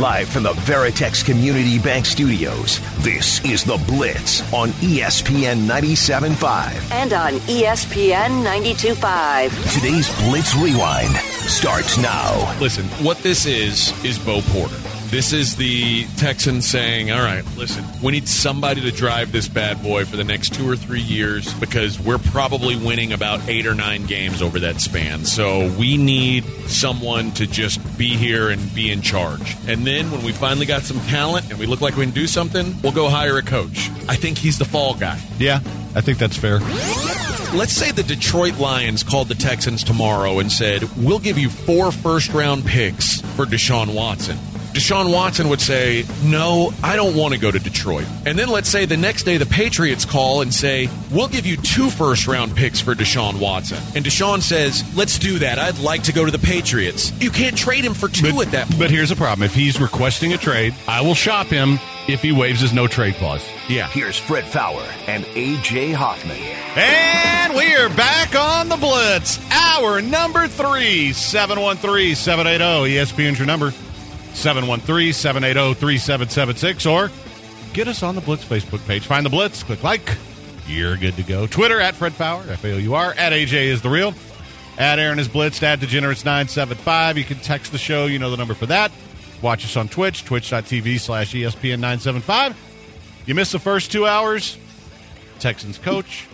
Live from the Veritex Community Bank Studios, this is The Blitz on ESPN 97.5. and on ESPN 92.5. Today's Blitz Rewind starts now. Listen, what this is is Bo Porter. This is the Texans saying, "All right, listen, we need somebody to drive this bad boy for the next two or three years because we're probably winning about eight or nine games over that span. So we need someone to just be here and be in charge. And then when we finally got some talent and we look like we can do something, we'll go hire a coach. I think he's the fall guy. Yeah, I think that's fair. Let's say the Detroit Lions called the Texans tomorrow and said, We'll give you four first round picks for Deshaun Watson. Deshaun Watson would say, No, I don't want to go to Detroit. And then let's say the next day the Patriots call and say, We'll give you two first round picks for Deshaun Watson. And Deshaun says, Let's do that. I'd like to go to the Patriots. You can't trade him for two But, at that point. but here's the problem: if he's requesting a trade, I will shop him if he waives his no trade clause. yeah. Here's Fred Faour and AJ Hoffman. And we are back on the Blitz. Hour number three, 713 780. ESPN's your number, 713 780 3776. Or get us on the Blitz Facebook page. Find the Blitz, click like. You're good to go. Twitter at Fred Faour, F A O U R. At AJ is the real. At Aaron is Blitzed. At Degenerates975. You can text the show. You know the number for that. Watch us on Twitch, twitch.tv slash E ESPN975. You missed the first two hours. Texans coach,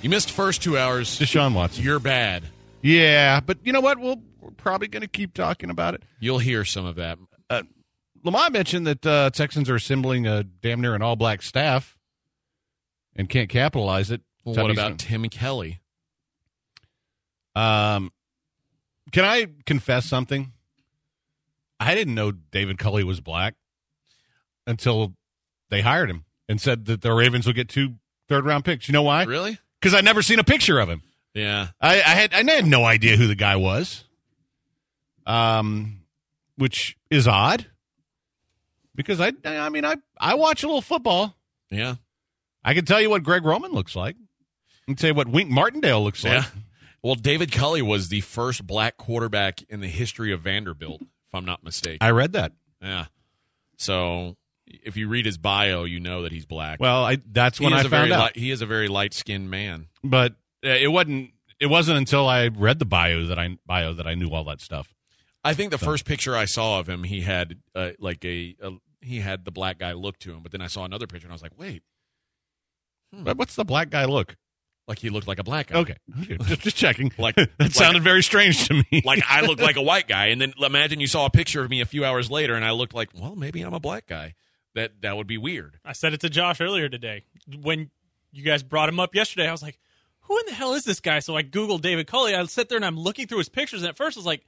You missed first two hours. Deshaun Watson. You're bad. Yeah, but you know what? We'll, we're probably going to keep talking about it. You'll hear some of that. Lamont mentioned that uh, Texans are assembling a damn near an all black staff and can't capitalize it. Well, what about Tim Kelly? Um, can I confess something? I didn't know David Culley was black until they hired him and said that the Ravens would get two third round picks. You know why? Really? Because I never seen a picture of him. Yeah. I, I had I had no idea who the guy was. Um, which is odd because I I mean I I watch a little football. Yeah. I can tell you what Greg Roman looks like. I can tell you what Wink Martindale looks like. Well, David Culley was the first black quarterback in the history of Vanderbilt, if I'm not mistaken. I read that. yeah. So if you read his bio, you know that he's black. Well, I that's he when I found out. light, he is a very light skinned man. but uh, it wasn't it wasn't until I read the bio that I bio that I knew all that stuff. I think the first picture I saw of him, he had uh, like a, a he had the black guy look to him, but then I saw another picture and I was like, wait, But what's the black guy look? like he looked like a black guy. Okay, Okay, just, just checking. Like- that like- sounded very strange to me. like I look like a white guy, and then imagine you saw a picture of me a few hours later, and I looked like, well, maybe I'm a black guy. That that would be weird. I said it to Josh earlier today when you guys brought him up yesterday. I was like, "Who in the hell is this guy?" So I googled David Culley. I sit there and I'm looking through his pictures, and at first I was like,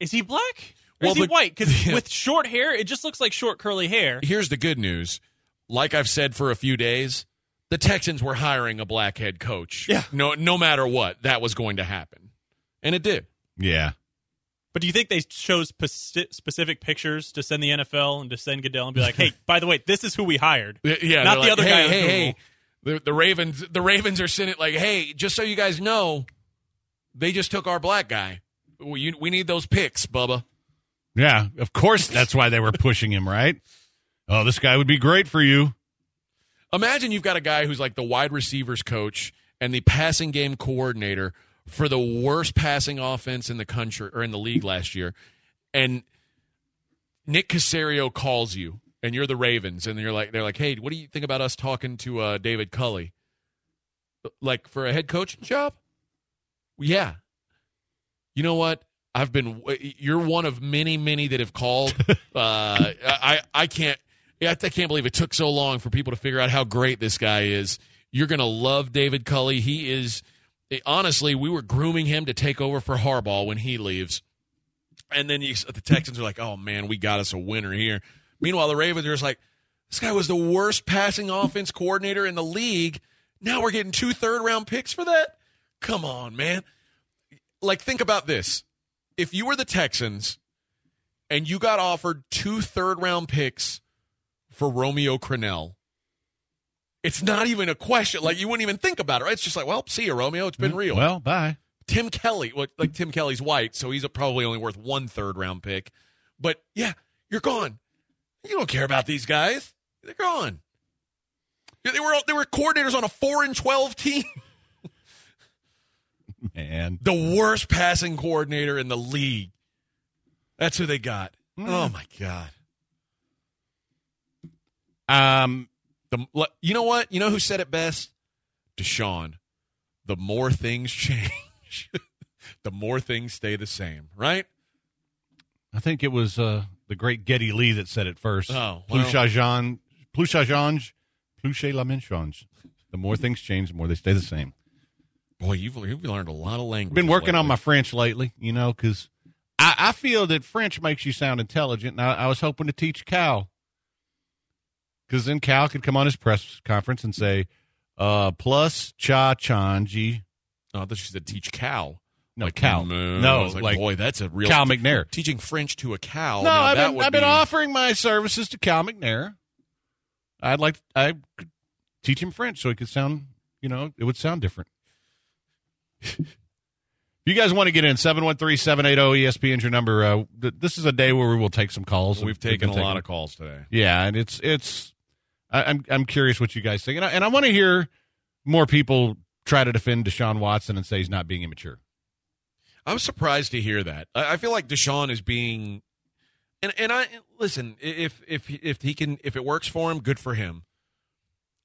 "Is he black? Or Well, is he the- white?" Because Yeah. with short hair, it just looks like short curly hair. Here's the good news. Like I've said for a few days, the Texans were hiring a black head coach. Yeah. No no matter what, that was going to happen. And it did. yeah, But do you think they chose specific pictures to send the NFL and to send Goodell and be like, "Hey, by the way, this is who we hired." Yeah, not the other like, guy. Hey, on hey, hey. The, the Ravens the Ravens are sending like, hey, just so you guys know, they just took our black guy. We, you, we need those picks, Bubba. yeah. Of course, that's why they were pushing him, right? Oh, this guy would be great for you. Imagine you've got a guy who's like the wide receivers coach and the passing game coordinator for the worst passing offense in the country or in the league last year, and Nick Caserio calls you, and you're the Ravens, and you're like, they're like, hey, what do you think about us talking to uh, David Culley, like for a head coaching job? Yeah. You know what? I've been. You're one of many, many that have called. Uh, I, I can't. I can't believe it took so long for people to figure out how great this guy is. You're gonna love David Culley. He is. Honestly, we were grooming him to take over for Harbaugh when he leaves, and then you, the Texans are like, "Oh man, we got us a winner here." Meanwhile, the Ravens are just like, This guy was the worst passing offense coordinator in the league. Now we're getting two third round picks for that? Come on, man. Like, think about this. If you were the Texans and you got offered two third round picks for Romeo Crennel, it's not even a question. Like, you wouldn't even think about it, right? It's just like, well, see you, Romeo. It's been mm, real. Well, bye. Tim Kelly, well, like Tim Kelly's white, so he's probably only worth one third round pick. But yeah, you're gone. You don't care about these guys. They're gone. They were they were coordinators on a four and twelve team. Man. The worst passing coordinator in the league. That's who they got. Oh my god. Um, The you know what? You know who said it best? Deshaun. The more things change, the more things stay the same, right? I think it was uh, the great Geddy Lee that said it first. Oh, well. change, plus change, plus la même change. The more things change, the more they stay the same. Boy, you've, you've learned a lot of language. Been working on my French lately, you know, because I, I feel that French makes you sound intelligent. And I, I was hoping to teach Cal, because then Cal could come on his press conference and say, uh, plus cha chanji. Oh, I thought you said teach Cal. No, like Cal. moo. No, was like, like boy, that's a real Cal McNair. Teaching French to a cow. No, now I've that been, would I've been offering my services to Cal McNair. I'd like I could teach him French so he could sound, you know, it would sound different. If you guys want to get in, 713-780-ESPN is your number. Uh, th- this is a day where we will take some calls. We've taken a lot of calls today. Yeah, and it's it's I, I'm I'm curious what you guys think. And I, and I want to hear more people try to defend Deshaun Watson and say he's not being immature. I'm surprised to hear that. I, I feel like Deshaun is being, and and I listen. If if if he can, if it works for him, good for him.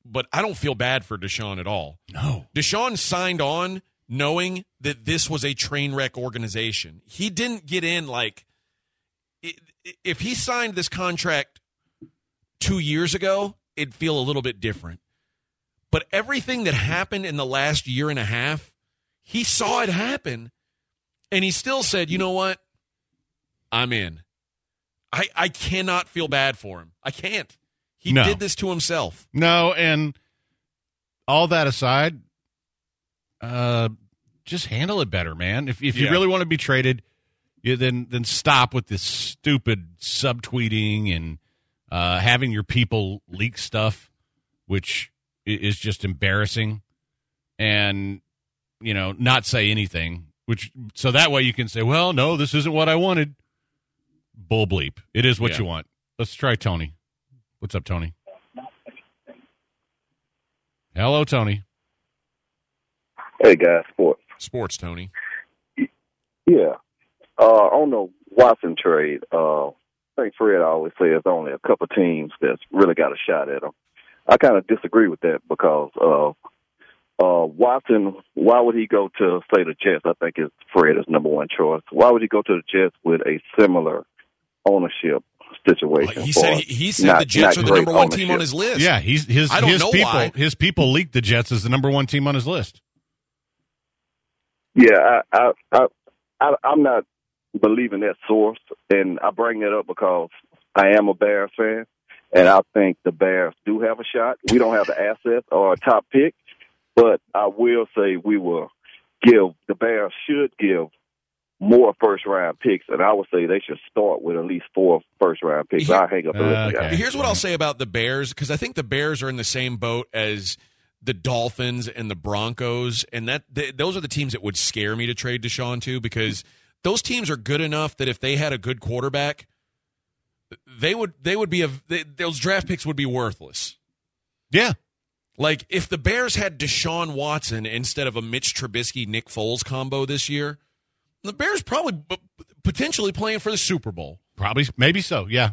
But I don't feel bad for Deshaun at all. No. Deshaun signed on knowing that this was a train wreck organization. He didn't get in like if he signed this contract two years ago, it'd feel a little bit different. But everything that happened in the last year and a half, he saw it happen, and he still said, "You know what? I'm in." I I cannot feel bad for him. I can't. He No. did this to himself. No, and all that aside, uh, just handle it better, man. If if you Yeah. really want to be traded, you then then stop with this stupid subtweeting and uh, having your people leak stuff, which is just embarrassing, and you know not say anything. Which so that way you can say, well, no, this isn't what I wanted. Bull bleep. It is what Yeah. you want. Let's try Tony. What's up, Tony? Hello, Tony. Hey guys, sports. Sports, Tony. Yeah. Uh, on the Watson trade, uh, I think Fred always says only a couple teams that's really got a shot at him. I kind of disagree with that because uh, uh, Watson, why would he go to say the Jets? I think is Fred is number one choice. Why would he go to the Jets with a similar ownership situation? He said he, he said not- the Jets are the great number one team on his list. Yeah, he's his I don't his know people why. his people leaked the Jets as the number one team on his list. Yeah, I, I, I, I, I'm not believing that source, and I bring that up because I am a Bears fan, and I think the Bears do have a shot. We don't have the assets or a top pick, but I will say we will give the Bears should give more first round picks, and I would say they should start with at least four first round picks. Here- I hang up the list. Okay. Here's what I'll say about the Bears because I think the Bears are in the same boat as the Dolphins and the Broncos, and that th- those are the teams that would scare me to trade Deshaun to because those teams are good enough that if they had a good quarterback, they would they would be a they, those draft picks would be worthless. Yeah, Like if the Bears had Deshaun Watson instead of a Mitch Trubisky Nick Foles combo this year, the Bears probably b- potentially playing for the Super Bowl. probably maybe so. Yeah,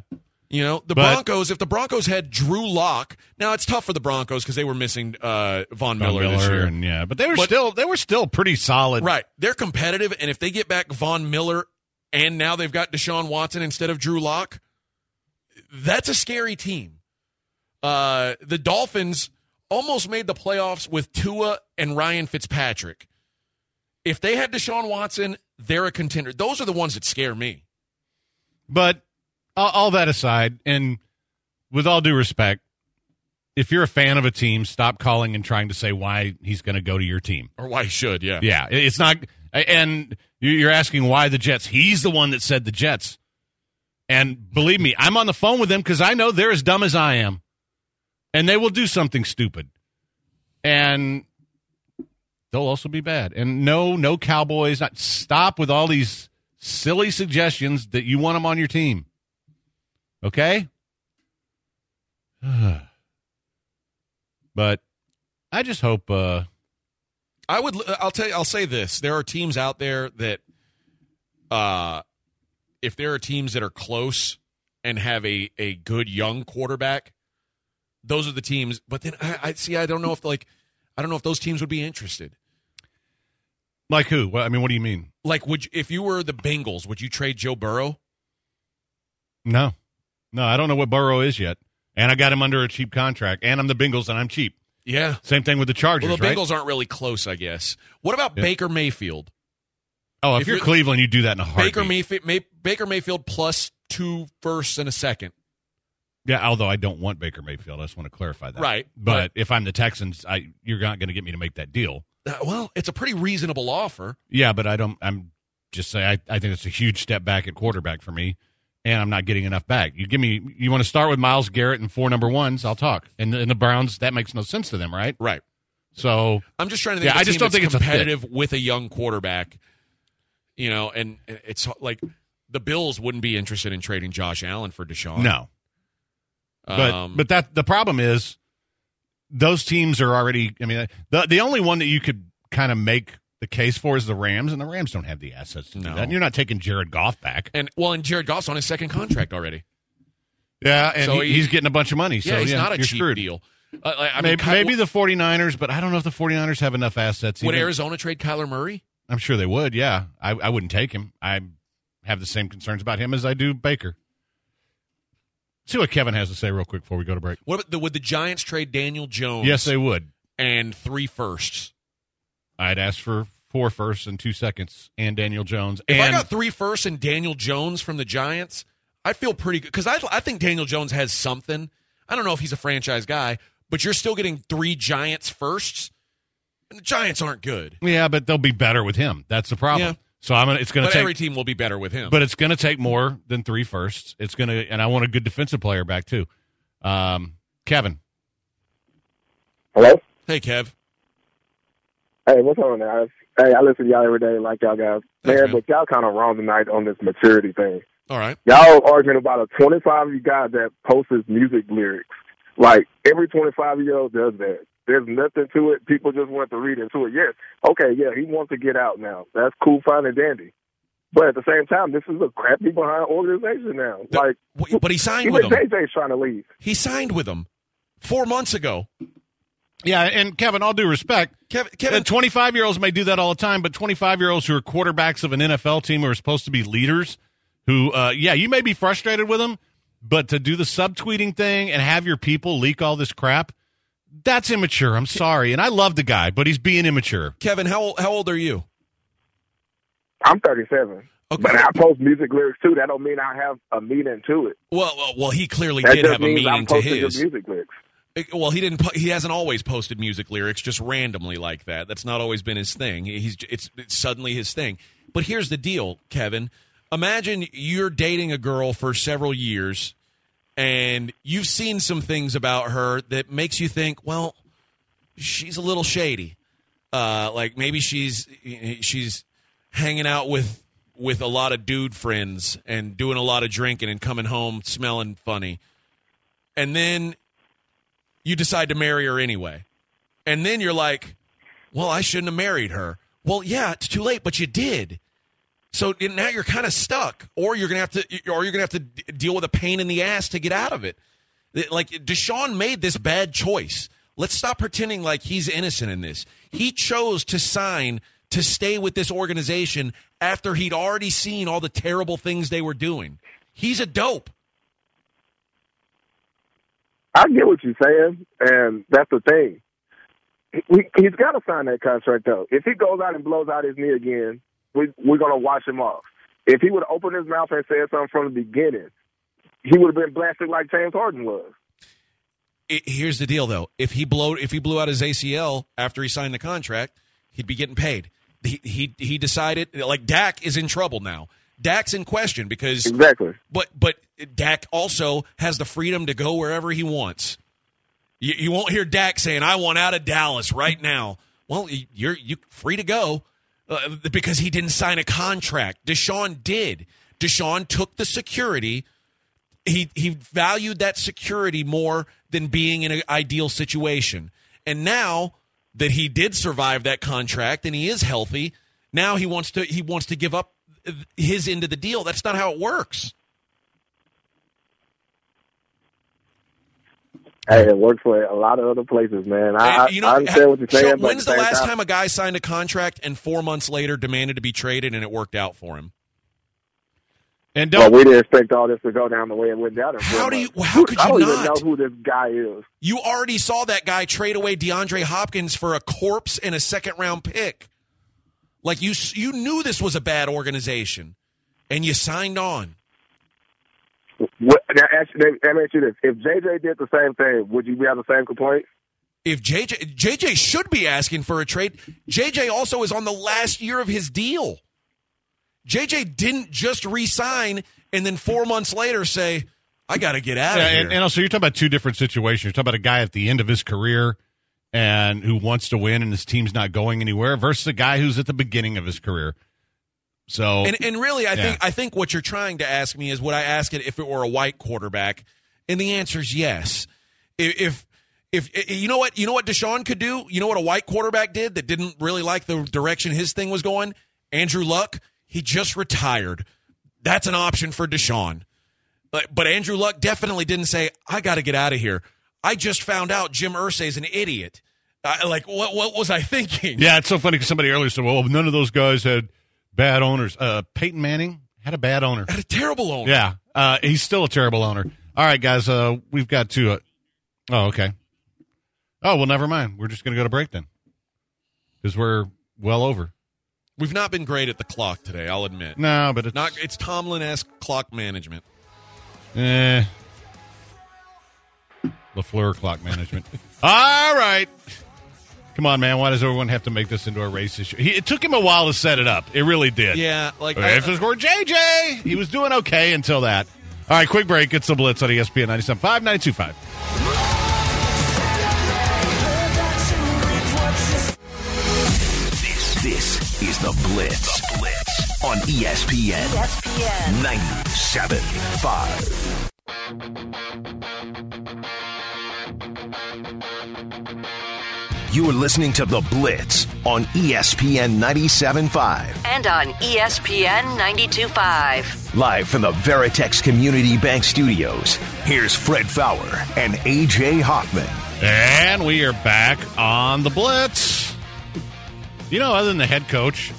You know, the But- Broncos, if the Broncos had Drew Lock, now it's tough for the Broncos because they were missing uh, Von, Von Miller, this year. and yeah, but they were But- still they were still pretty solid. Right. They're competitive, and if they get back Von Miller and now they've got Deshaun Watson instead of Drew Lock, that's a scary team. Uh, the Dolphins almost made the playoffs with Tua and Ryan Fitzpatrick. If they had Deshaun Watson, they're a contender. Those are the ones that scare me. But all, all that aside, and with all due respect, if you're a fan of a team, stop calling and trying to say why he's going to go to your team. Or why he should, yeah. Yeah, it's not. And you- you're asking why the Jets. He's the one that said the Jets. And believe me, I'm on the phone with them because I know they're as dumb as I am, and they will do something stupid, and they'll also be bad. And no, no Cowboys. Not stop with all these silly suggestions that you want them on your team. Okay. but I just hope. uh I would. I'll tell you. I'll say this: there are teams out there that, uh, if there are teams that are close and have a a good young quarterback, those are the teams. But then I, I see. I don't know if like, I don't know if those teams would be interested. Like who? Well, I mean, what do you mean? Like, would you, if you were the Bengals, would you trade Joe Burrow? No, no, I don't know what Burrow is yet, and I got him under a cheap contract, and I'm the Bengals, and I'm cheap. Yeah. Same thing with the Chargers, Well, the right? Bengals aren't really close, I guess. What about Yeah. Baker Mayfield? oh, if, if you're, you're- Cleveland, you do that in a heartbeat. Baker Mayfield, May, Baker Mayfield plus two firsts and a second. Yeah, although I don't want Baker Mayfield, I just want to clarify that. Right, but, if I'm the Texans, I you're not going to get me to make that deal. Uh, well, it's a pretty reasonable offer. Yeah, but I don't. I'm just saying. I, I think it's a huge step back at quarterback for me, and I'm not getting enough back. You give me. You want to start with Myles Garrett and four number ones? I'll talk. And, and the Browns, that makes no sense to them, right? Right. So I'm just trying to think. Yeah, of a I just don't think it's a competitive with a young quarterback. You know, and it's like the Bills wouldn't be interested in trading Josh Allen for Deshaun. no, but Um, but that the problem is those teams are already. I mean, the the only one that you could kind of make the case for is the Rams, and the Rams don't have the assets to do No. that. And you're not taking Jared Goff back. and well, and Jared Goff's on his second contract already. Yeah, and So he- he- he's getting a bunch of money. So yeah, he's not a cheap screwed. deal. Uh, I mean, maybe, Ky- maybe the 49ers, but I don't know if the 49ers have enough assets. would even- Arizona trade Kyler Murray? I'm sure they would. Yeah, I, I wouldn't take him. I have the same concerns about him as I do Baker. See what Kevin has to say real quick before we go to break. What about the, would the Giants trade Daniel Jones? Yes, they would. and three firsts. I'd ask for four firsts and two seconds and Daniel Jones. If and I got three firsts and Daniel Jones from the Giants, I'd feel pretty good because I, I think Daniel Jones has something. I don't know if he's a franchise guy, but you're still getting three Giants firsts, and the Giants aren't good. yeah, but they'll be better with him. That's the problem. Yeah. So I'm gonna. It's gonna But take. every team will be better with him. but it's gonna take more than three firsts. It's gonna, and I want a good defensive player back too. Um, Kevin. Hello? hey, Kev, Hey, what's on guys? Hey, I listen to y'all every day like y'all guys. Thanks, man, man. but y'all kind of wrong tonight on this maturity thing. all right. Y'all arguing about a 25 year guy that posts his music lyrics. Like, every 25 year old does that. There's nothing to it. People just want to read into it. Yes, okay, yeah, he wants to get out now. That's cool, fine, and dandy. But at the same time, this is a crappy behind organization now. The- like, but he signed with them. JJ's trying to leave. He signed with them four months ago. Yeah, and Kevin, all due respect, Kevin, Kevin 25 year olds may do that all the time, but 25 year olds who are quarterbacks of an NFL team who are supposed to be leaders, who, uh, yeah, you may be frustrated with them, but to do the subtweeting thing and have your people leak all this crap, that's immature. I'm sorry. And I love the guy, but he's being immature. Kevin, how old, how old are you? I'm 37. Okay. But I post music lyrics too. That don't mean I have a meaning to it. Well, well, well he clearly That did have a means meaning I'm to posting his. his music lyrics. Well, he didn't. He hasn't always posted music lyrics just randomly like that. That's not always been his thing. He's it's, it's suddenly his thing. But here's the deal, Kevin. Imagine you're dating a girl for several years, and you've seen some things about her that makes you think, well, she's a little shady. Uh, like maybe she's she's hanging out with with a lot of dude friends and doing a lot of drinking and coming home smelling funny. And then you decide to marry her anyway. And then you're like, well, I shouldn't have married her. Well, yeah, it's too late, but you did. So now you're kind of stuck, or you're gonna have to, or you're gonna have to deal with a pain in the ass to get out of it. Like Deshaun made this bad choice. Let's stop pretending like he's innocent in this. He chose to sign to stay with this organization after he'd already seen all the terrible things they were doing. He's a dope. I get what you're saying, and that's the thing. He, he's got to sign that contract though. If he goes out and blows out his knee again, we, we're gonna wash him off. If he would have opened his mouth and said something from the beginning, he would have been blasted like James Harden was. it, here's the deal, though. If he blow, if he blew out his ACL after he signed the contract, he'd be getting paid. He he, he decided like Dak is in trouble now. Dak's in question because Exactly. but but Dak also has the freedom to go wherever he wants. You, you won't hear Dak saying, "I want out of Dallas right now." Well, you're you free to go uh, because he didn't sign a contract. Deshaun did. Deshaun took the security. He he valued that security more than being in an ideal situation. And now that he did survive that contract and he is healthy, now he wants to he wants to give up his end of the deal. That's not how it works. Hey, it works for a lot of other places, man. I, I, And, you know, I understand what you're saying. When's the last time a guy signed a contract and four months later demanded to be traded and it worked out for him? And Well, we didn't expect all this to go down the way it went down. How do you- how could I you don't not? even know who this guy is. You already saw that guy trade away DeAndre Hopkins for a corpse and a second round pick. Like you, you knew this was a bad organization, and you signed on. What, now, ask, let me ask you this: If JJ did the same thing, would you be have the same complaint? If JJ JJ should be asking for a trade, JJ also is on the last year of his deal. JJ didn't just re-sign and then four months later say, "I got to get out of here." and, and also you're talking about two different situations. You're talking about a guy at the end of his career and who wants to win and his team's not going anywhere versus a guy who's at the beginning of his career. So And and really, I Yeah. think I think what you're trying to ask me is would I ask it if it were a white quarterback? And the answer is yes. If if, if you know what you know what Deshaun could do, you know what a white quarterback did that didn't really like the direction his thing was going. Andrew Luck, he just retired. That's an option for Deshaun. But but Andrew Luck definitely didn't say I got to get out of here. I just found out Jim Irsay's an idiot. I, like what what was I thinking? yeah, it's so funny because somebody earlier said, "Well, none of those guys had bad owners." Uh, Peyton Manning had a bad owner. Had a terrible owner. Yeah, uh, he's still a terrible owner. All right, guys, uh, we've got to. Uh, oh, okay. Oh well, never mind. We're just going to go to break then because we're well over. We've not been great at the clock today, I'll admit. No, but it's Not it's Tomlin esque clock management. Eh. LaFleur clock management. All right. Come on, man. Why does everyone have to make this into a race issue? He, it took him a while to set it up. It really did. Yeah, like Okay, if it were JJ, he was doing okay until that. All right, quick break. It's the Blitz on ESPN 97.5, 925. This, this is the Blitz. The Blitz on ESPN, ESPN. 97.5. You are listening to The Blitz on ESPN 97.5. And on ESPN 92.5. Live from the Veritex Community Bank Studios, here's Fred Faour and AJ Hoffman. And we are back on the Blitz. You know, other than the head coach,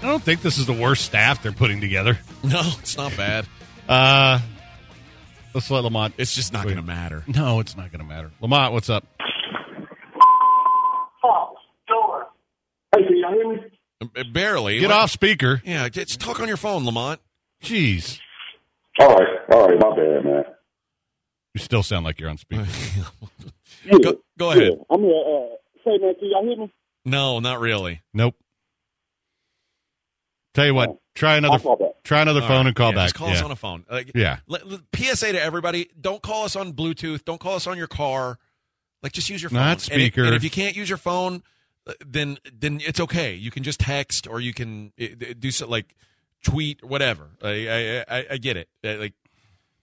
I don't think this is the worst staff they're putting together. no, it's not bad. Uh, let's let Lamont. It's just not going to matter. No, it's not going to matter. Lamont, what's up? Hey, can y'all hear me? Uh, Barely. Get Like- off speaker. Yeah, just talk on your phone, Lamont. Jeez. All right, all right, my bad, man. You still sound like you're on speaker. Yeah, Go- go ahead. Yeah. I'm gonna uh, say, man, can y'all hear me? no, not really. Nope. Tell you what, try another I'll call back. try another All phone right. and call Yeah, back. Just call yeah. us on a phone. Like, yeah. let- let- PSA to everybody: Don't call us on Bluetooth. Don't call us on your car. Like, just use your phone. Not And if- speaker. And if, you can't use your phone, uh, then then it's okay. You can just text or you can uh, do so, like tweet whatever. I I, I, I get it. Uh, Like,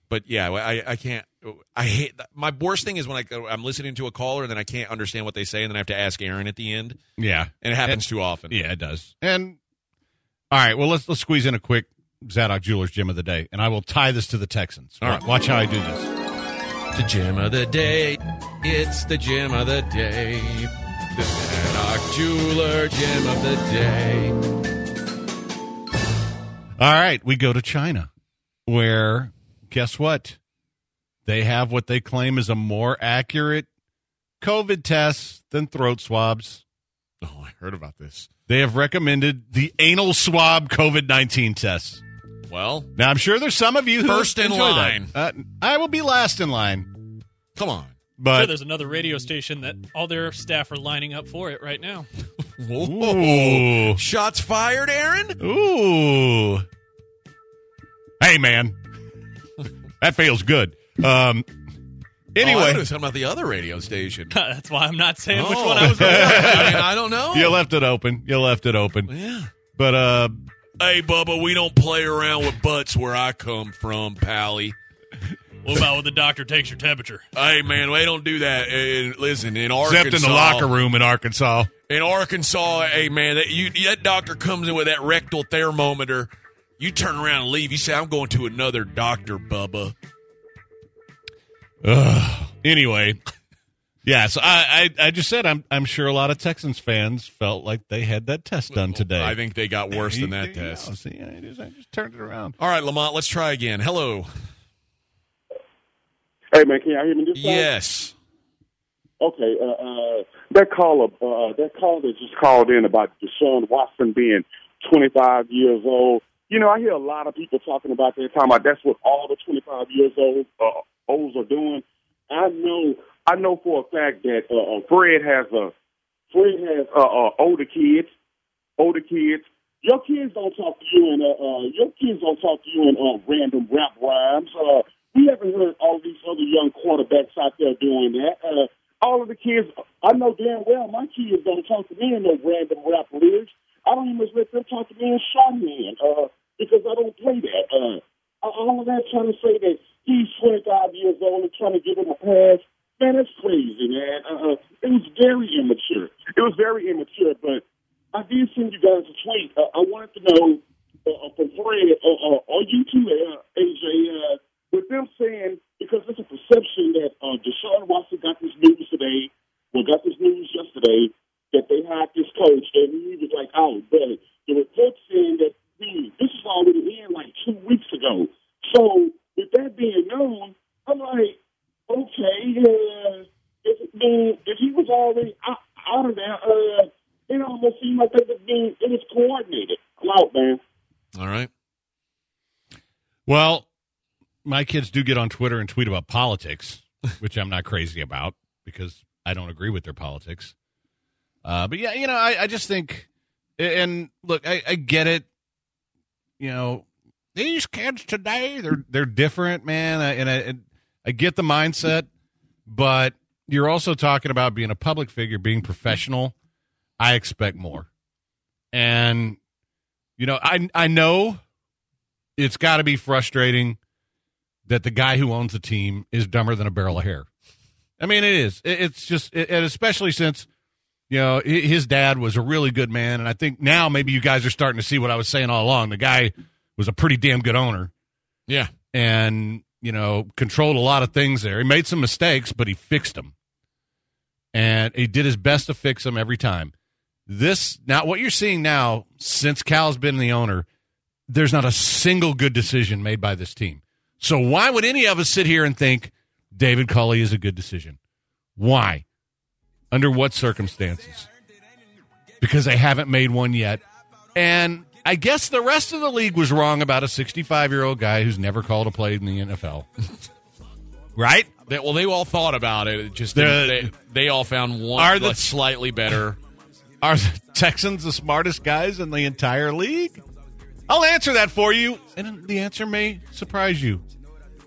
but yeah, I I can't. I hate my worst thing is when I I'm listening to a caller and then I can't understand what they say and then I have to ask Aaron at the end Yeah. and it happens too often. Yeah, it does. And all right, well let's let's squeeze in a quick Zadok Jewelers gym of the day, and I will tie this to the Texans. All right. Watch how I do this. The gem of the day. It's the gem of the day. The Zadok Jeweler gem of the day. All right, we go to China, where guess what? They have what they claim is a more accurate COVID test than throat swabs. Oh, I heard about this. They have recommended the anal swab COVID nineteen test. Well, Now I'm sure there's some of you who First in line. Uh, I will be last in line. come on. But Sure, there's another radio station that all their staff are lining up for it right now. Ooh. Shots fired, Aaron. Ooh. Hey, man. that feels good. Um. Oh, I Anyway, was talking about the other radio station. That's why I'm not saying which Oh. one I was going I, mean, I don't know. you left it open. You left it open. Yeah. But uh, Hey, Bubba, we don't play around with butts where I come from, Pally. What about when the doctor takes your temperature? Hey, man, we don't do that. And listen, in Arkansas, except in the locker room in Arkansas. in Arkansas, hey man, that you that doctor comes in with that rectal thermometer. You turn around and leave. You say, "I'm going to another doctor, Bubba." Ugh. Anyway, yeah. So I, I, I just said I'm, I'm sure a lot of Texans fans felt like they had that test done today. I think they got worse than that test. go. See, I just, I just turned it around. All right, Lamont, let's try again. Hello. Hey man, can y'all hear me this time? Yes. Okay, uh, uh, that caller, uh, that caller that just called in about Deshaun Watson being 25 years old. You know, I hear a lot of people talking about that, talking about that's what all the 25 years old uh, olds are doing. I know, I know for a fact that uh, uh, Fred has a Fred has uh, uh, older kids, older kids. Your kids don't talk to you in uh, uh, your kids don't talk to you in uh, random rap rhymes. Uh, we haven't heard all these other young quarterbacks out there doing that. Uh, all of the kids, I know damn well my kids don't talk to me in no random rap lyrics. I don't even let them talk to me in shorthand uh, because I don't play that. Uh, all of that trying to say that he's 25 years old and trying to give him a pass, man, that's crazy, man. Uh, it was very immature. It was very immature, but I did send you guys a tweet. Uh, I wanted to know uh, from Fred uh, uh, or you too, uh, AJ, uh, with them saying because there's a perception that uh, Deshaun Watson got this news today, well, got this news yesterday that they hired this coach, and he was like, "Oh, but the report saying that hmm, this is already in like two weeks ago." So, with that being known, I'm like, okay, uh, if it mean if he was already out, out of there, uh, it almost seemed like that was being it was coordinated. I'm out, man. All right. Well, my kids do get on Twitter and tweet about politics, which I'm not crazy about because I don't agree with their politics. Uh, but yeah, you know, I, I just think, and look, I, I get it. You know, these kids today, they're they're different, man, and I, and I get the mindset, but you're also talking about being a public figure, being professional. I expect more, and you know, I I know it's got to be frustrating that the guy who owns the team is dumber than a barrel of hair. I mean, it is. It's just, and especially since you know his dad was a really good man, and I think now maybe you guys are starting to see what I was saying all along. The guy was a pretty damn good owner, Yeah. and you know controlled a lot of things there. He made some mistakes, but he fixed them, and he did his best to fix them every time. This now, what you're seeing now, since Cal's been the owner, there's not a single good decision made by this team. So why would any of us sit here and think David Culley is a good decision? Why? Under what circumstances? Because they haven't made one yet. And I guess the rest of the league was wrong about a 65 year old guy who's never called a play in the NFL. right? They, well, they all thought about it. it just they, they all found one Are the- slightly better. Are the Texans the smartest guys in the entire league? I'll answer that for you, and the answer may surprise you.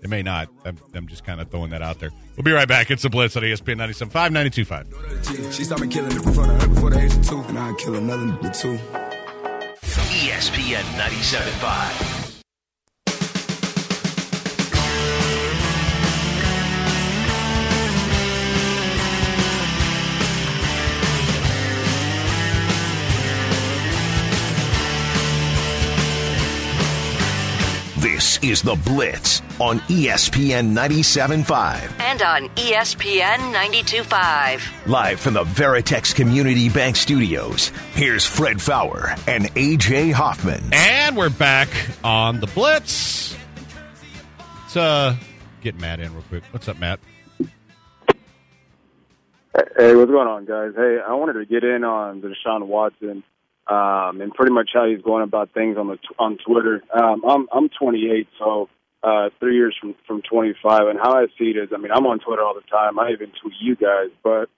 It may not. I'm, I'm just kind of throwing that out there. We'll be right back. It's the Blitz on ESPN 97.5, 92.5. She started killing it before the before the age of two, and I'd kill another nigga too. ESPN 97.5. This is The Blitz on ESPN 97.5. And on ESPN 92.5. Live from the Veritex Community Bank Studios, here's Fred Faour and AJ Hoffman. And we're back on the Blitz. Let's uh, get Matt in real quick. What's up, Matt? Hey, what's going on, guys? Hey, I wanted to get in on the Deshaun Watson um, and pretty much how he's going about things on the on Twitter. Um, I'm I'm 28, so uh, three years from from 25. And how I see it is, I mean, I'm on Twitter all the time. I even tweet you guys, but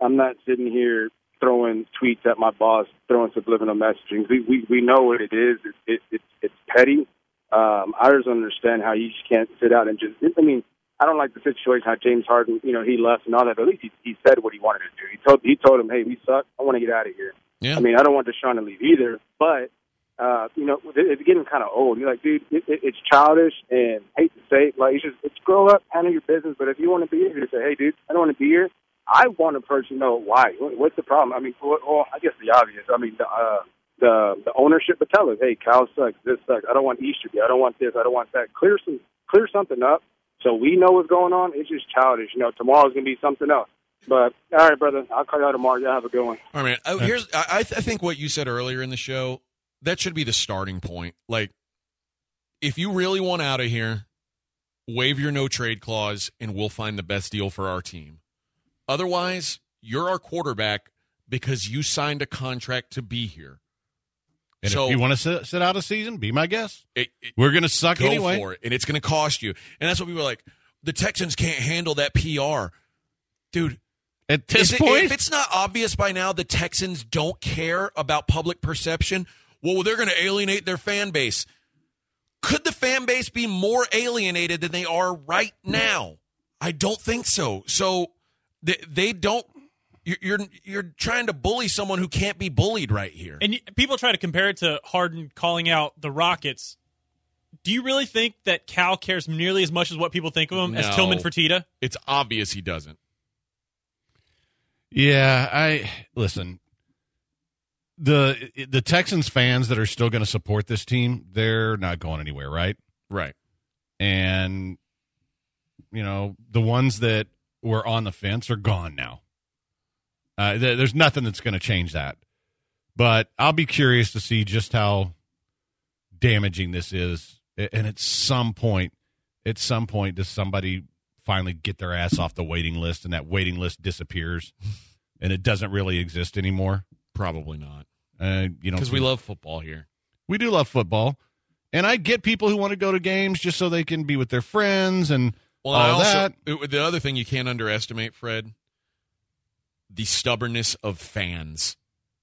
I'm not sitting here throwing tweets at my boss, throwing subliminal messaging. We we, we know what it is. It, it, it it's petty. Um, I just understand how you just can't sit out and just. I mean, I don't like the situation how James Harden, you know, he left and all that. But at least he, he said what he wanted to do. He told he told him, "Hey, we suck. I want to get out of here." Yeah. I mean, I don't want Deshaun to leave either, but uh, you know, it- it's getting kind of old. You're like, dude, it, it, it's childish, and hate to say, it, like, it's just it's grow up, handle your business. But if you want to be here, you say, hey, dude, I don't want to be here. I want a person know why. What's the problem? I mean, well, I guess the obvious. I mean, the uh, the the ownership would tell us, hey, Cal sucks, this sucks. I don't want Easterby. I don't want this. I don't want that. Clear some clear something up so we know what's going on. It's just childish. You know, tomorrow's gonna be something else. But all right, brother, I'll call you out tomorrow. Y'all have a good one. All right, man. Oh, here's I, I th- I think what you said earlier in the show that should be the starting point. Like, if you really want out of here, waive your no trade clause, and we'll find the best deal for our team. Otherwise, you're our quarterback because you signed a contract to be here. And so if you want to sit, sit out a season, be my guest. it, it- We're going to suck go anyway. for it, and it's going to cost you. And that's what people are like. The Texans can't handle that PR, dude. At this it- point, if it's not obvious by now, the Texans don't care about public perception. Well, they're going to alienate their fan base. Could the fan base be more alienated than they are right now? I don't think so. So they, they don't. You're, you're you're trying to bully someone who can't be bullied right here. And people try to compare it to Harden calling out the Rockets. Do you really think that Cal cares nearly as much as what people think of him as No. Tillman Fertitta? It's obvious he doesn't. Yeah, I listen. The the Texans fans that are still going to support this team, they're not going anywhere, right? Right. And you know, the ones that were on the fence are gone now. Uh, th- there's nothing that's going to change that. But I'll be curious to see just how damaging this is. And at some point, at some point, does somebody finally get their ass off the waiting list and that waiting list disappears and it doesn't really exist anymore? Probably not. Uh, you know, Because we love football here. we do love football. And I get people who want to go to games just so they can be with their friends and Well, all also, that. it- the other thing you can't underestimate, Fred, the stubbornness of fans,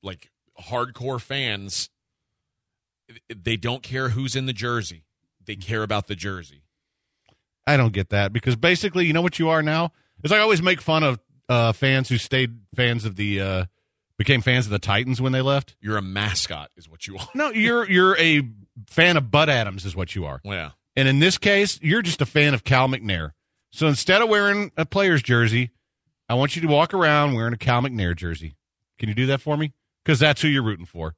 like hardcore fans. They don't care who's in the jersey; they care about the jersey. I don't get that because basically, you know what you are now? Is I always make fun of uh, fans who stayed fans of the uh, became fans of the Titans when they left. You're a mascot, is what you are. No, you're you're a fan of Bud Adams, is what you are. Yeah, And in this case, you're just a fan of Cal McNair. So instead of wearing a player's jersey, I want you to walk around wearing a Cal McNair jersey. Can you do that for me? Because that's who you're rooting for.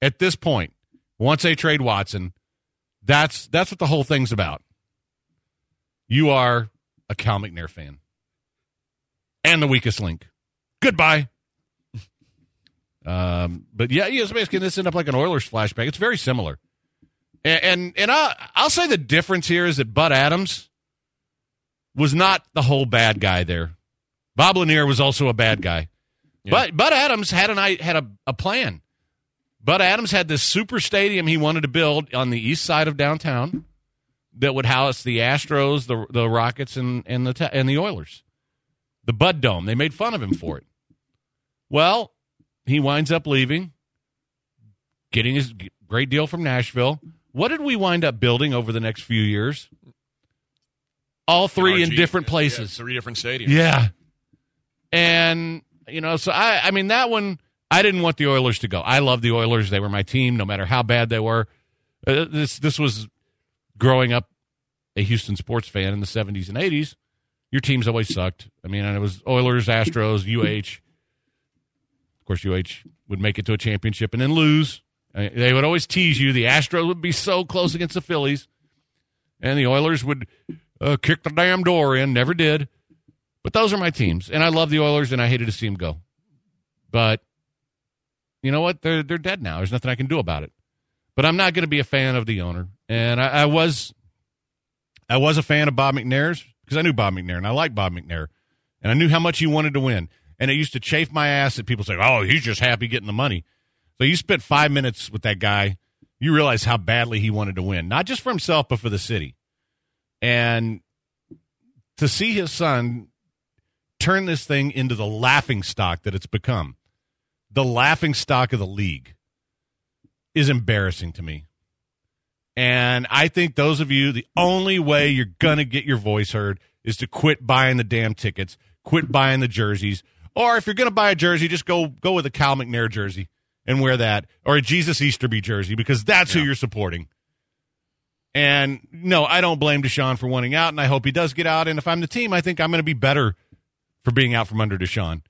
At this point, once they trade Watson, that's that's what the whole thing's about. You are a Cal McNair fan. And the weakest link. Goodbye. Um, but yeah, yeah, so basically this end up like an Oilers flashback. It's very similar. And and, and I, I'll say the difference here is that Bud Adams was not the whole bad guy there. Bob Lanier was also a bad guy. But Bud Adams had an I had a, a plan. Bud Adams had this super stadium he wanted to build on the east side of downtown that would house the Astros, the the Rockets, and and the and the Oilers. The Bud Dome. They made fun of him for it. Well, he winds up leaving, getting his great deal from Nashville. What did we wind up building over the next few years? All three in different yeah, places. three different stadiums. Yeah. And, you know, so I, I mean, that one, I didn't want the Oilers to go. I love the Oilers. They were my team, no matter how bad they were. Uh, this, this was growing up a Houston sports fan in the 70s and 80s. Your teams always sucked. I mean, it was Oilers, Astros, UH. Of course, UH would make it to a championship and then lose. They would always tease you. The Astros would be so close against the Phillies, and the Oilers would uh, kick the damn door in. Never did. But those are my teams, and I love the Oilers, and I hated to see them go. But you know what? They're they're dead now. There's nothing I can do about it. But I'm not going to be a fan of the owner, and I, I was I was a fan of Bob McNair's because I knew Bob McNair, and I liked Bob McNair, and I knew how much he wanted to win. And it used to chafe my ass that people say, "Oh, he's just happy getting the money." So you spent five minutes with that guy, you realize how badly he wanted to win, not just for himself, but for the city. And to see his son turn this thing into the laughing stock that it's become, the laughing stock of the league, is embarrassing to me. And I think those of you, the only way you're going to get your voice heard is to quit buying the damn tickets, quit buying the jerseys. Or if you're going to buy a jersey, just go go with a Cal McNair jersey and wear that, or a Jesus Easterby jersey, because that's who you're supporting. And no, I don't blame Deshaun for wanting out, and I hope he does get out. And if I'm the team, I think I'm going to be better for being out from under Deshaun.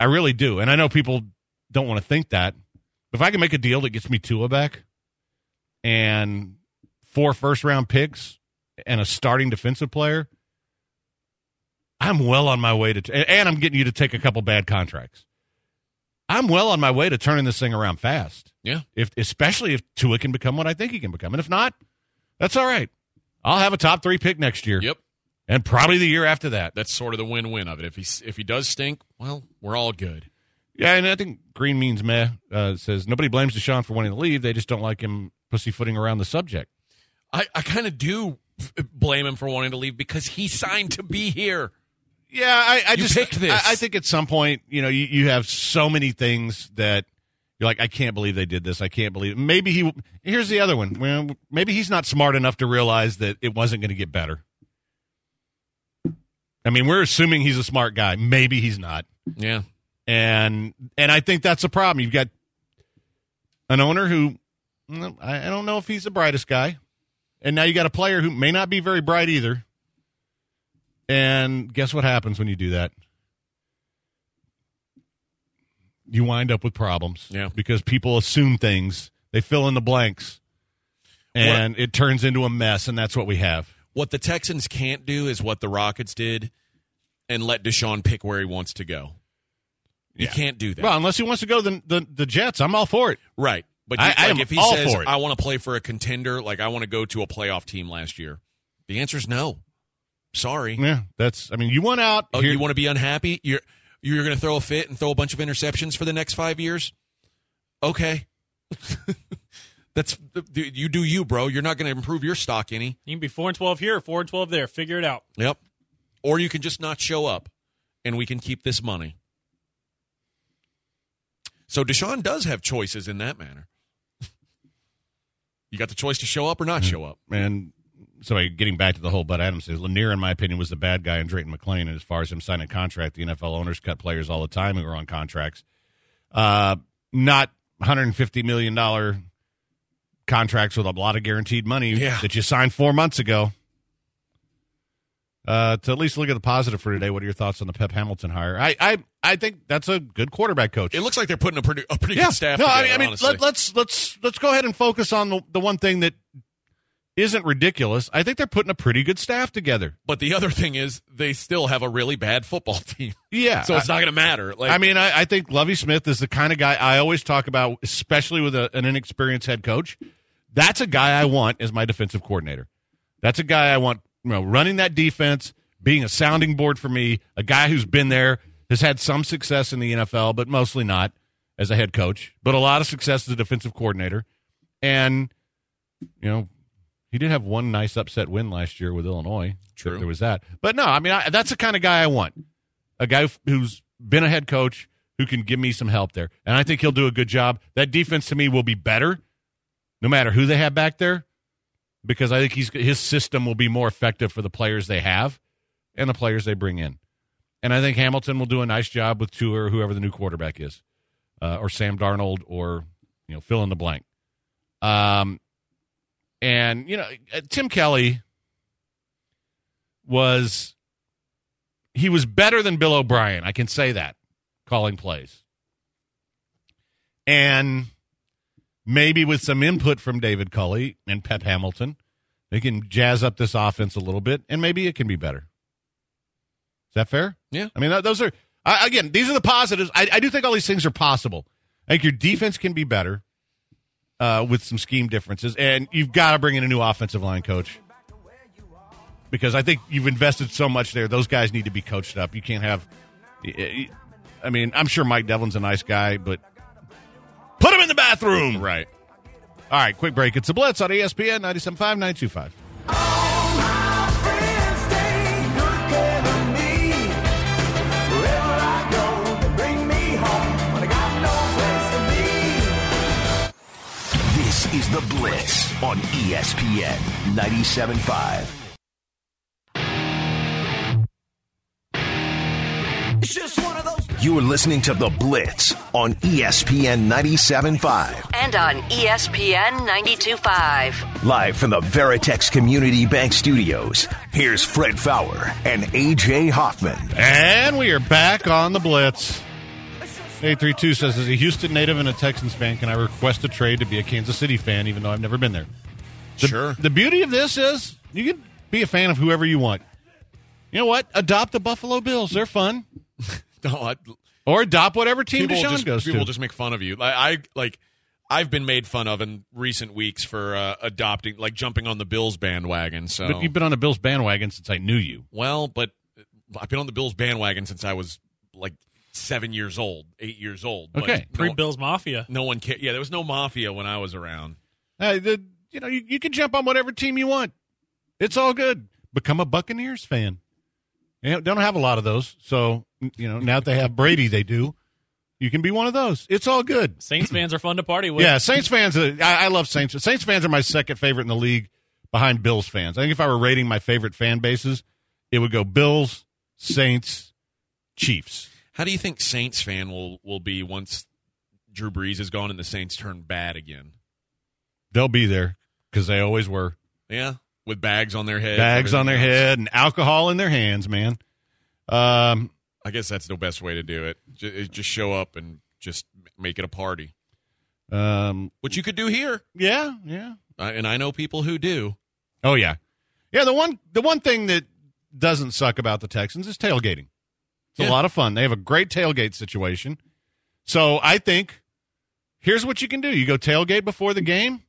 I really do. And I know people don't want to think that. If I can make a deal that gets me Tua back and four first round picks and a starting defensive player, I'm well on my way to, and I'm getting you to take a couple bad contracts. I'm well on my way to turning this thing around fast. Yeah. If especially if Tua can become what I think he can become, and if not, that's all right. I'll have a top three pick next year. Yep. And probably the year after that. That's sort of the win-win of it. If he if he does stink, well, we're all good. Yeah, and I think Green means meh uh, says nobody blames Deshaun for wanting to leave. They just don't like him pussyfooting around the subject. I, I kind of do blame him for wanting to leave because he signed to be here. Yeah, I, I just picked this. I, I think at some point, you know, you, you have so many things that you're like, I can't believe they did this. I can't believe. Maybe he. Here's the other one. Well, maybe he's not smart enough to realize that it wasn't going to get better. I mean, we're assuming he's a smart guy. Maybe he's not. Yeah. And and I think that's a problem. You've got an owner who I I don't know if he's the brightest guy, and now you got a player who may not be very bright either. And guess what happens when you do that? You wind up with problems. Yeah. because people assume things, they fill in the blanks, and it turns into a mess, and that's what we have. What the Texans can't do is what the Rockets did and let Deshaun pick where he wants to go. You Yeah. can't do that. Well, unless he wants to go to the the, the Jets, I'm all for it. right. But I- you- I like am if he all says, for it. I want to play for a contender, like I want to go to a playoff team last year, the answer is no. Sorry. Yeah, that's. I mean, you want out. Oh, Here- you want to be unhappy? You're you're going to throw a fit and throw a bunch of interceptions for the next five years? Okay, that's you do you, bro. You're not going to improve your stock any. You can be four and twelve here, four and twelve there. Figure it out. Yep. Or you can just not show up, and we can keep this money. So Deshaun does have choices in that manner. you got the choice to show up or not show up. and so getting back to the whole Bud Adams says Lanier, in my opinion, was the bad guy in Drayton McLane, And as far as him signing a contract, the NFL owners cut players all the time who were on contracts. Uh, not $150 million contracts with a lot of guaranteed money Yeah. that you signed four months ago. Uh, to at least look at the positive for today, what are your thoughts on the Pep Hamilton hire? I, I, I think that's a good quarterback coach. It looks like they're putting a pretty, a pretty yeah. good staff no, together. I mean, I honestly. let, let's let's let's go ahead and focus on the the one thing that isn't ridiculous. I think they're putting a pretty good staff together. But the other thing is, they still have a really bad football team. Yeah, So it's not going to matter. Like, I mean, I, I think Lovie Smith is the kind of guy I always talk about, especially with a, an inexperienced head coach. That's a guy I want as my defensive coordinator. That's a guy I want, you know, running that defense, being a sounding board for me. A guy who's been there, has had some success in the NFL, but mostly not as a head coach, but a lot of success as a defensive coordinator. And you know, he did have one nice upset win last year with Illinois. True. there was that. But no, I mean, I, that's the kind of guy I want a guy who's been a head coach who can give me some help there. And I think he'll do a good job. That defense to me will be better no matter who they have back there because I think he's his system will be more effective for the players they have and the players they bring in. And I think Hamilton will do a nice job with Tua or whoever the new quarterback is, uh, or Sam Darnold, or you know, fill in the blank. Um, and you know, uh, Tim Kelly was he was better than Bill O'Brien. I can say that calling plays. And maybe with some input from David Culley and Pep Hamilton, they can jazz up this offense a little bit, and maybe it can be better. Is that fair? Yeah. I mean, those are I, again, these are the positives. I, I do think all these things are possible. I think your defense can be better uh, with some scheme differences, and you've got to bring in a new offensive line coach because I think you've invested so much there. Those guys need to be coached up. You can't have. I mean, I'm sure Mike Devlin's a nice guy, but Put him in the bathroom. Right. All right, quick break. It's a Blitz on ESPN 97.5, 925. This is The Blitz on ESPN 97.5. It's just you're listening to The Blitz on ESPN 97.5. And on ESPN 92.5. Live from the Veritex Community Bank Studios, here's Fred Faour and AJ Hoffman. And we are back on the Blitz. 832 says, as a Houston native and a Texans fan, can I request a trade to be a Kansas City fan, even though I've never been there? The, Sure. The beauty of this is you can be a fan of whoever you want. You know what? Adopt the Buffalo Bills. They're fun. No, I, Or adopt whatever team people Deshaun just, goes people to. just make fun of you. Like, I like. I've been made fun of in recent weeks for uh, adopting, like jumping on the Bills bandwagon. So, but you've been on the Bills bandwagon since I knew you. well, but I've been on the Bills bandwagon since I was like seven years old, eight years old. But Okay. pre Bills Mafia. no one cared. Yeah, there was no mafia when I was around. Uh, the, you know, you, you can jump on whatever team you want. It's all good. Become a Buccaneers fan. You don't have a lot of those. So, you know, now that they have Brady, they do. You can be one of those. It's all good. Saints fans are fun to party with. Yeah, Saints fans. Uh, I, I love Saints. Saints fans are my second favorite in the league, behind Bills fans. I think if I were rating my favorite fan bases, it would go Bills, Saints, Chiefs. How do you think Saints fan will will be once Drew Brees is gone and the Saints turn bad again? They'll be there because they always were. Yeah, with bags on their head, Bags on their else. head and alcohol in their hands, man. Um, I guess that's the best way to do it. Just, just show up and just make it a party, um, which you could do here. yeah, yeah. I, and I know people who do. Oh yeah, yeah. The one the one thing that doesn't suck about the Texans is tailgating. It's Yeah. a lot of fun. They have a great tailgate situation. So I think here's what you can do: you go tailgate before the game,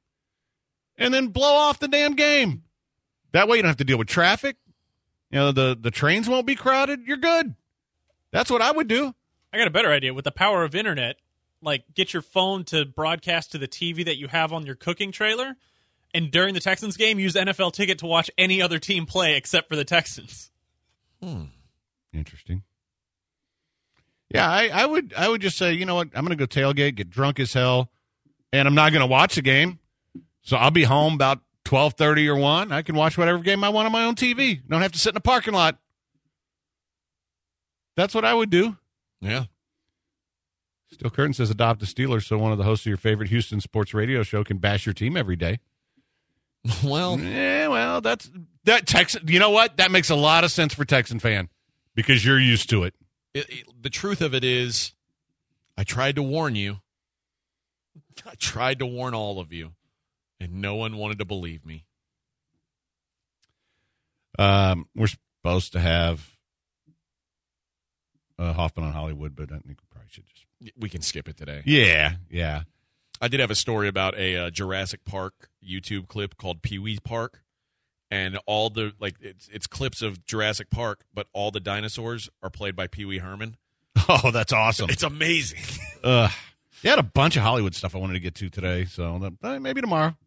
and then blow off the damn game. That way you don't have to deal with traffic. You know the the trains won't be crowded. You're good. That's what I would do. I got a better idea. With the power of internet, like get your phone to broadcast to the TV that you have on your cooking trailer, and during the Texans game, use NFL Ticket to watch any other team play except for the Texans. Hmm. Interesting. Yeah, I, I would I would just say, you know what, I'm gonna go tailgate, get drunk as hell, and I'm not gonna watch the game. So I'll be home about twelve thirty or one. I can watch whatever game I want on my own TV. Don't have to sit in a parking lot. That's what I would do. Yeah, Still Curtin says adopt a Steelers so one of the hosts of your favorite Houston sports radio show can bash your team every day. well, Yeah, well, that's that Texan you know what? That makes a lot of sense for Texan fan because you're used to it. it, it- the truth of it is, I tried to warn you. I tried to warn all of you, and no one wanted to believe me. Um, we're supposed to have uh, Hoffman on Hollywood, but I think we probably should just. We can skip it today. Yeah, yeah. I did have a story about a uh, Jurassic Park YouTube clip called Pee Wee Park, and all the like it's it's clips of Jurassic Park, but all the dinosaurs are played by Pee Wee Herman. Oh, that's awesome. It's amazing. uh, you had a bunch of Hollywood stuff I wanted to get to today, so maybe tomorrow.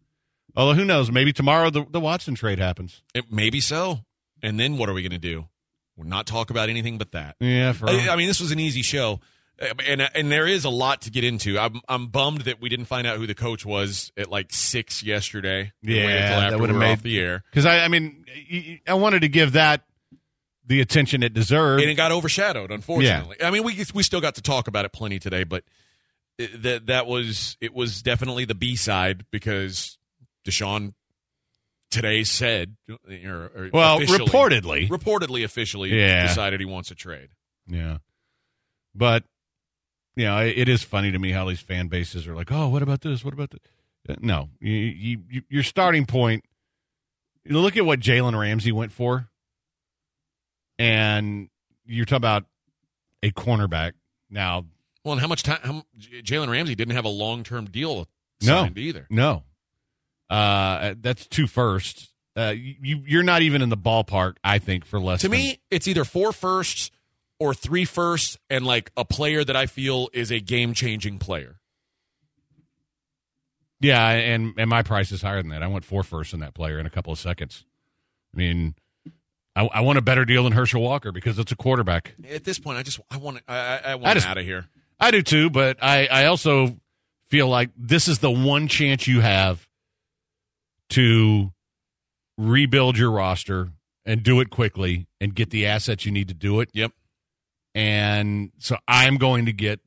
Although who knows? Maybe tomorrow the, the Watson trade happens. It, maybe so. And then what are we going to do? We'll not talk about anything but that. Yeah, for I, I mean, this was an easy show, Uh, and and there is a lot to get into. I'm I'm bummed that we didn't find out who the coach was at like six yesterday. Yeah, that would've we made- off the air, because I, I mean, I wanted to give that the attention it deserved. and it got overshadowed. Unfortunately, I mean, we we still got to talk about it plenty today, but that that was it was definitely the B side because Deshaun today said, or, or well, reportedly, reportedly officially Yeah. decided he wants a trade. Yeah. But, you know, it, is funny to me how these fan bases are like, oh, what about this? What about this? Uh, No. You, you, you, your starting point, you look at what Jalen Ramsey went for, and you're talking about a cornerback. Now, Well, and how much time? Jalen Ramsey didn't have a long term deal No. either. no. Uh, that's two firsts. Uh, you, you're not even in the ballpark, I think, for less To than- me, it's either four firsts or three firsts, and like a player that I feel is a game changing player. Yeah, and and my price is higher than that. I want four firsts in that player in a couple of seconds. I mean, I, I want a better deal than Herschel Walker because it's a quarterback. At this point, I just I want I, I- I I want just- out of here. I do too, but I I also feel like this is the one chance you have to rebuild your roster and do it quickly and get the assets you need to do it. Yep. And so I'm going to get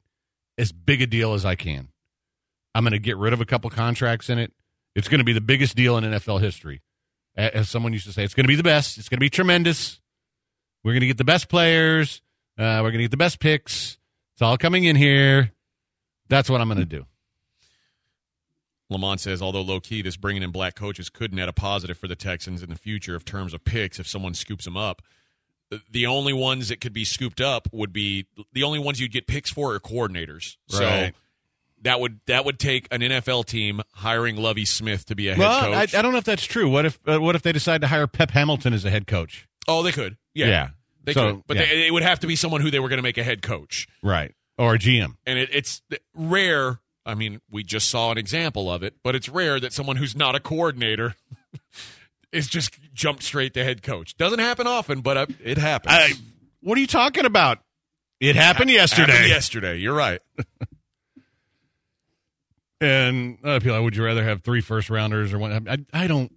as big a deal as I can. I'm going to get rid of a couple contracts in it. It's going to be the biggest deal in NFL history. As someone used to say, it's going to be the best. It's going to be tremendous. We're going to get the best players. Uh, we're going to get the best picks. It's all coming in here. That's what I'm going to do. Lamont says, although low key, this bringing in black coaches could net a positive for the Texans in the future in terms of picks if someone scoops them up. The- only ones that could be scooped up would be the only ones you'd get picks for are coordinators. So that would that would take an NFL team hiring Lovie Smith to be a head Well, I, I don't know if that's true. What if uh, what if they decide to hire Pep Hamilton as a head coach? oh, they could. Yeah, Yeah. they So, could. But yeah. they, it would have to be someone who they were going to make a head coach. Right. Or a GM. and it, it's rare. I mean, we just saw an example of it, but it's rare that someone who's not a coordinator is just jumped straight to head coach. Doesn't happen often, but uh, it happens. I, what are you talking about? It happened yesterday. Happened yesterday. You're right. And uh, people, would you rather have three first rounders or one? I, I don't.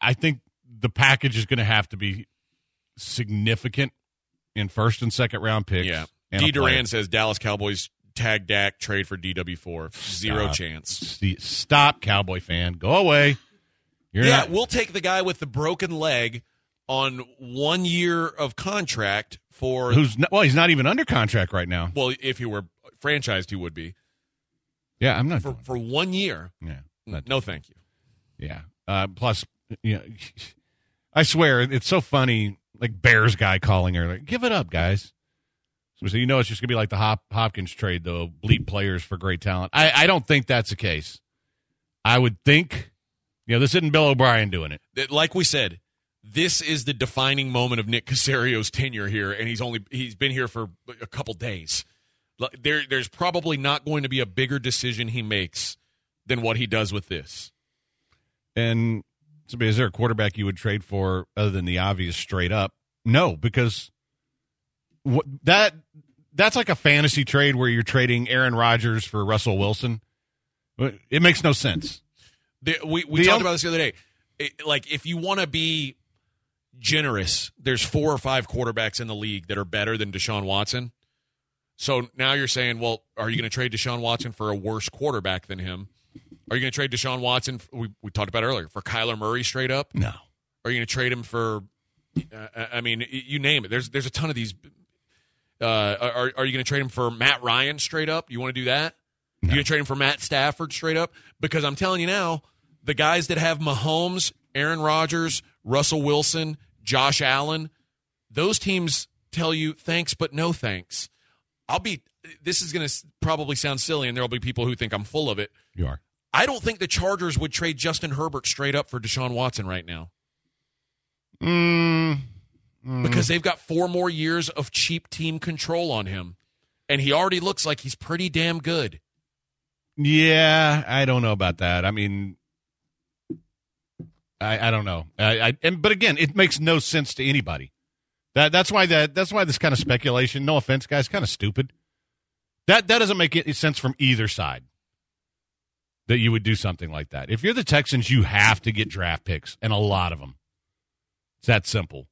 I- think the package is going to have to be significant in first and second round picks. Yeah. D. Duran says Dallas Cowboys tag Dak trade for DW4. Zero Stop. chance. Stop, Cowboy fan. Go away. You're yeah, not. we'll take the guy with the broken leg on one year of contract for Who's not, well? He's not even under contract right now. well, if he were franchised, he would be Yeah, I'm not. for for one year. yeah, not- No, thank you. yeah. Uh, plus, you know, I swear it's so funny. Like Bears guy calling her, like, give it up, guys. So, you know it's just gonna be like the Hop, Hopkins trade, though. Bleep players for great talent. I, I don't think that's the case. I would think, you know, this isn't Bill O'Brien doing it. like we said, this is the defining moment of Nick Caserio's tenure here, and he's only he's been here for a couple days. There, there's probably not going to be a bigger decision he makes than what he does with this. And is there a quarterback you would trade for other than the obvious straight up? No, because that that's like a fantasy trade where you're trading Aaron Rodgers for Russell Wilson. It makes no sense. The, we we The talked about this the other day. It- like if you want to be generous, there's four or five quarterbacks in the league that are better than Deshaun Watson. So now you're saying, well, are you going to trade Deshaun Watson for a worse quarterback than him? Are you going to trade Deshaun Watson? We, we talked about earlier for Kyler Murray straight up. No. Are you going to trade him for? Uh, I mean, you name it. There's there's a ton of these. Uh, are are you going to trade him for Matt Ryan straight up? You want to do that? You going to trade him for Matt Stafford straight up? Because I'm telling you now, the guys that have Mahomes, Aaron Rodgers, Russell Wilson, Josh Allen, those teams tell you thanks but no thanks. I'll be. This is going to probably sound silly, and there will be people who think I'm full of it. You are. I don't think the Chargers would trade Justin Herbert straight up for Deshaun Watson right now Mm, because they've got four more years of cheap team control on him. And he already looks like he's pretty damn good. yeah, I don't know about that. I mean, I, I don't know. I, I and but again, it makes no sense to anybody. That that's why that that's why this kind of speculation. No offense, guys, kind of stupid. That that doesn't make any sense from either side. That you would do something like that. If you're the Texans, you have to get draft picks and a lot of them. It's that simple.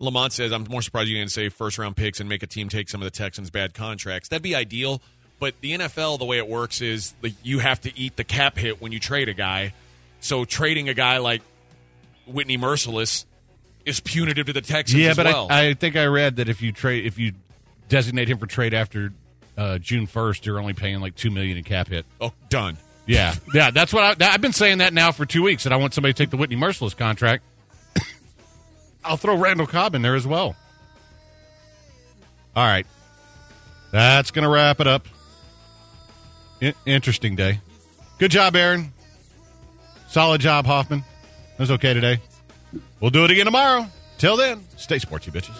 Lamont says, I'm more surprised you didn't say first round picks and make a team take some of the Texans' bad contracts. That'd be ideal. But the NFL, the way it works is like you have to eat the cap hit when you trade a guy. So trading a guy like Whitney Mercilus is punitive to the Texans yeah, as but well. I, I think I read that if you trade if you designate him for trade after uh, June first, you're only paying like two million in cap hit. oh, done. Yeah, yeah, that's what I, I've been saying that now for two weeks. That I want somebody to take the Whitney Mercilus contract. I'll throw Randall Cobb in there as well. All right, that's gonna wrap it up. Interesting day. Good job, Aaron. Solid job, Hoffman. It was okay today. We'll do it again tomorrow. Till then, stay sporty, bitches.